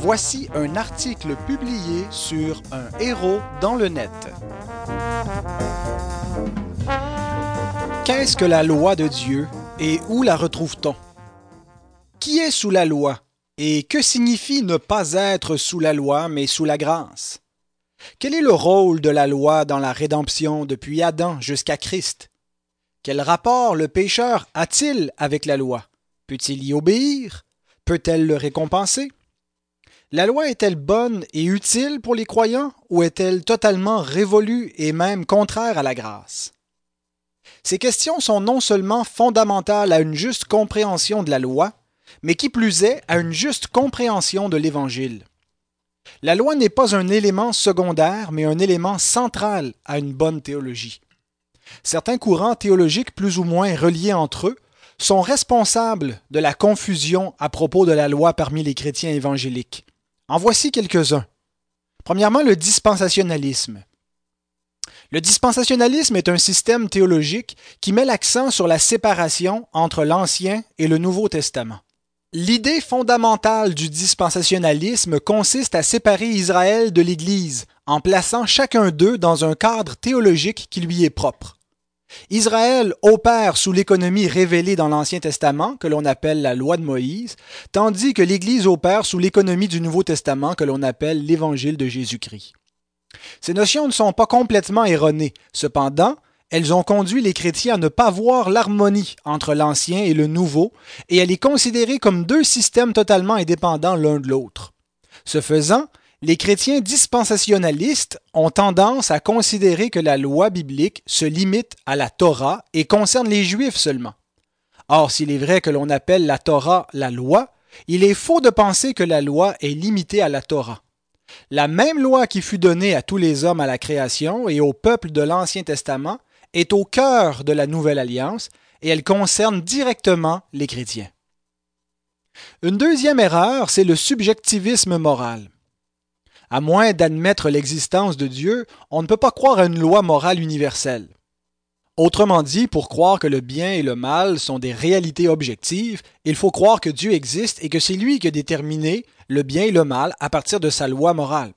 Voici un article publié sur Un héros dans le net. Qu'est-ce que la loi de Dieu et où la retrouve-t-on? Qui est sous la loi? Et que signifie ne pas être sous la loi mais sous la grâce? Quel est le rôle de la loi dans la rédemption depuis Adam jusqu'à Christ? Quel rapport le pécheur a-t-il avec la loi? Peut-il y obéir? Peut-elle le récompenser? La loi est-elle bonne et utile pour les croyants ou est-elle totalement révolue et même contraire à la grâce? Ces questions sont non seulement fondamentales à une juste compréhension de la loi, mais qui plus est à une juste compréhension de l'Évangile. La loi n'est pas un élément secondaire, mais un élément central à une bonne théologie. Certains courants théologiques plus ou moins reliés entre eux sont responsables de la confusion à propos de la loi parmi les chrétiens évangéliques. En voici quelques-uns. Premièrement, le dispensationalisme. Le dispensationalisme est un système théologique qui met l'accent sur la séparation entre l'Ancien et le Nouveau Testament. L'idée fondamentale du dispensationalisme consiste à séparer Israël de l'Église en plaçant chacun d'eux dans un cadre théologique qui lui est propre. Israël opère sous l'économie révélée dans l'Ancien Testament, que l'on appelle la loi de Moïse, tandis que l'Église opère sous l'économie du Nouveau Testament, que l'on appelle l'Évangile de Jésus-Christ. Ces notions ne sont pas complètement erronées. Cependant, elles ont conduit les chrétiens à ne pas voir l'harmonie entre l'Ancien et le Nouveau, et à les considérer comme deux systèmes totalement indépendants l'un de l'autre. Ce faisant, les chrétiens dispensationalistes ont tendance à considérer que la loi biblique se limite à la Torah et concerne les Juifs seulement. Or, s'il est vrai que l'on appelle la Torah la loi, il est faux de penser que la loi est limitée à la Torah. La même loi qui fut donnée à tous les hommes à la création et au peuple de l'Ancien Testament est au cœur de la Nouvelle Alliance et elle concerne directement les chrétiens. Une deuxième erreur, c'est le subjectivisme moral. À moins d'admettre l'existence de Dieu, on ne peut pas croire à une loi morale universelle. Autrement dit, pour croire que le bien et le mal sont des réalités objectives, il faut croire que Dieu existe et que c'est lui qui a déterminé le bien et le mal à partir de sa loi morale.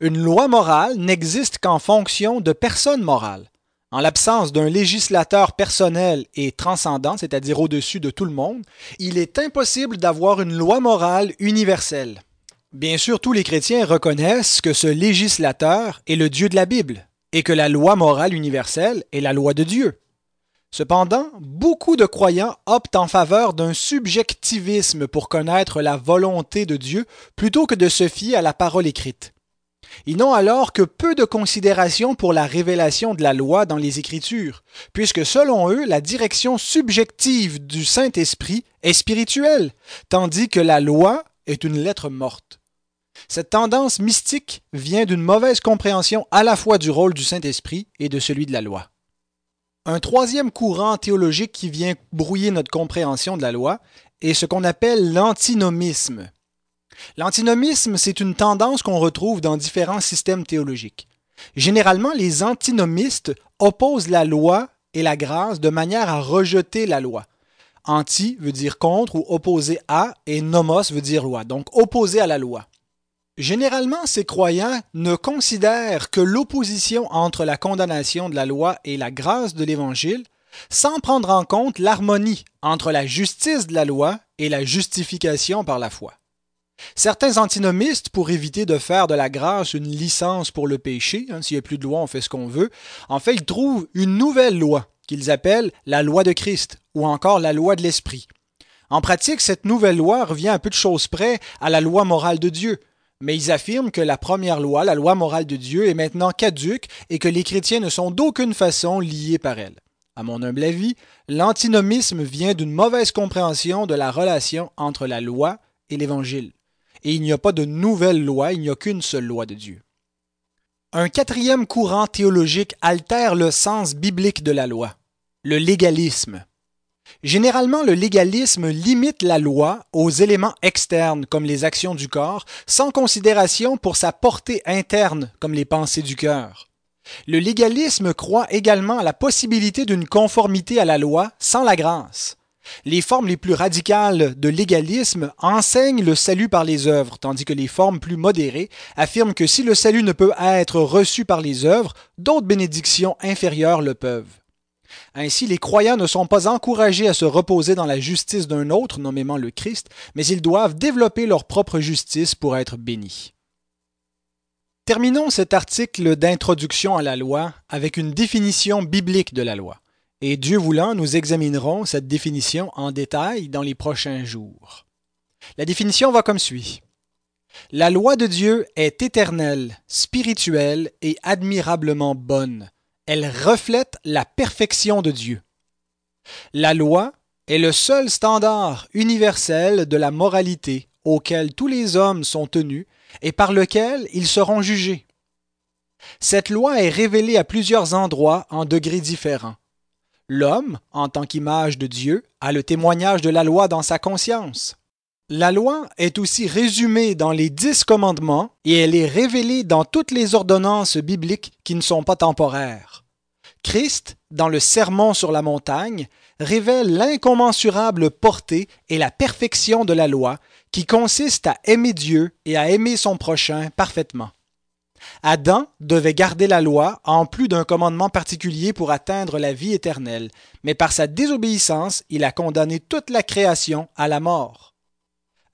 Une loi morale n'existe qu'en fonction de personnes morales. En l'absence d'un législateur personnel et transcendant, c'est-à-dire au-dessus de tout le monde, il est impossible d'avoir une loi morale universelle. Bien sûr, tous les chrétiens reconnaissent que ce législateur est le Dieu de la Bible et que la loi morale universelle est la loi de Dieu. Cependant, beaucoup de croyants optent en faveur d'un subjectivisme pour connaître la volonté de Dieu plutôt que de se fier à la parole écrite. Ils n'ont alors que peu de considération pour la révélation de la loi dans les Écritures, puisque selon eux, la direction subjective du Saint-Esprit est spirituelle, tandis que la loi est une lettre morte. Cette tendance mystique vient d'une mauvaise compréhension à la fois du rôle du Saint-Esprit et de celui de la loi. Un troisième courant théologique qui vient brouiller notre compréhension de la loi est ce qu'on appelle l'antinomisme. L'antinomisme, c'est une tendance qu'on retrouve dans différents systèmes théologiques. Généralement, les antinomistes opposent la loi et la grâce de manière à rejeter la loi. Anti veut dire contre ou opposé à et nomos veut dire loi, donc opposé à la loi. Généralement, ces croyants ne considèrent que l'opposition entre la condamnation de la loi et la grâce de l'Évangile sans prendre en compte l'harmonie entre la justice de la loi et la justification par la foi. Certains antinomistes, pour éviter de faire de la grâce une licence pour le péché, hein, s'il n'y a plus de loi, on fait ce qu'on veut, en fait, ils trouvent une nouvelle loi qu'ils appellent la loi de Christ ou encore la loi de l'Esprit. En pratique, cette nouvelle loi revient à peu de choses près à la loi morale de Dieu, mais ils affirment que la première loi, la loi morale de Dieu, est maintenant caduque et que les chrétiens ne sont d'aucune façon liés par elle. À mon humble avis, l'antinomisme vient d'une mauvaise compréhension de la relation entre la loi et l'Évangile. Et il n'y a pas de nouvelle loi, il n'y a qu'une seule loi de Dieu. Un quatrième courant théologique altère le sens biblique de la loi, le légalisme. Généralement, le légalisme limite la loi aux éléments externes comme les actions du corps, sans considération pour sa portée interne comme les pensées du cœur. Le légalisme croit également à la possibilité d'une conformité à la loi sans la grâce. Les formes les plus radicales de l'égalisme enseignent le salut par les œuvres, tandis que les formes plus modérées affirment que si le salut ne peut être reçu par les œuvres, d'autres bénédictions inférieures le peuvent. Ainsi, les croyants ne sont pas encouragés à se reposer dans la justice d'un autre, nommément le Christ, mais ils doivent développer leur propre justice pour être bénis. Terminons cet article d'introduction à la loi avec une définition biblique de la loi. Et Dieu voulant, nous examinerons cette définition en détail dans les prochains jours. La définition va comme suit. La loi de Dieu est éternelle, spirituelle et admirablement bonne. Elle reflète la perfection de Dieu. La loi est le seul standard universel de la moralité auquel tous les hommes sont tenus et par lequel ils seront jugés. Cette loi est révélée à plusieurs endroits en degrés différents. L'homme, en tant qu'image de Dieu, a le témoignage de la loi dans sa conscience. La loi est aussi résumée dans les dix commandements et elle est révélée dans toutes les ordonnances bibliques qui ne sont pas temporaires. Christ, dans le Sermon sur la montagne, révèle l'incommensurable portée et la perfection de la loi qui consiste à aimer Dieu et à aimer son prochain parfaitement. Adam devait garder la loi en plus d'un commandement particulier pour atteindre la vie éternelle, mais par sa désobéissance, il a condamné toute la création à la mort.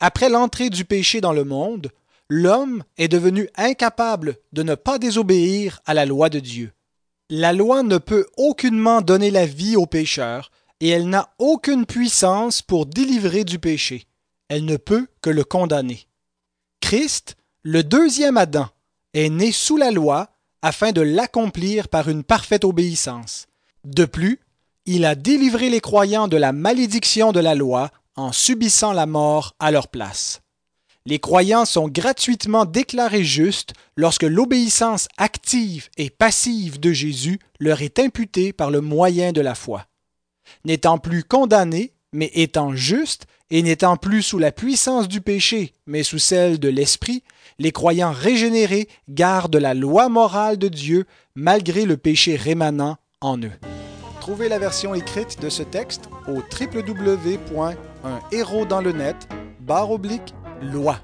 Après l'entrée du péché dans le monde, l'homme est devenu incapable de ne pas désobéir à la loi de Dieu. La loi ne peut aucunement donner la vie au pécheur, et elle n'a aucune puissance pour délivrer du péché. Elle ne peut que le condamner. Christ, le deuxième Adam, est né sous la loi afin de l'accomplir par une parfaite obéissance. De plus, il a délivré les croyants de la malédiction de la loi en subissant la mort à leur place. Les croyants sont gratuitement déclarés justes lorsque l'obéissance active et passive de Jésus leur est imputée par le moyen de la foi. N'étant plus condamnés, mais étant justes, et n'étant plus sous la puissance du péché, mais sous celle de l'Esprit, les croyants régénérés gardent la loi morale de Dieu malgré le péché rémanent en eux. Trouvez la version écrite de ce texte au www.unhéros dans le net, barre oblique, loi.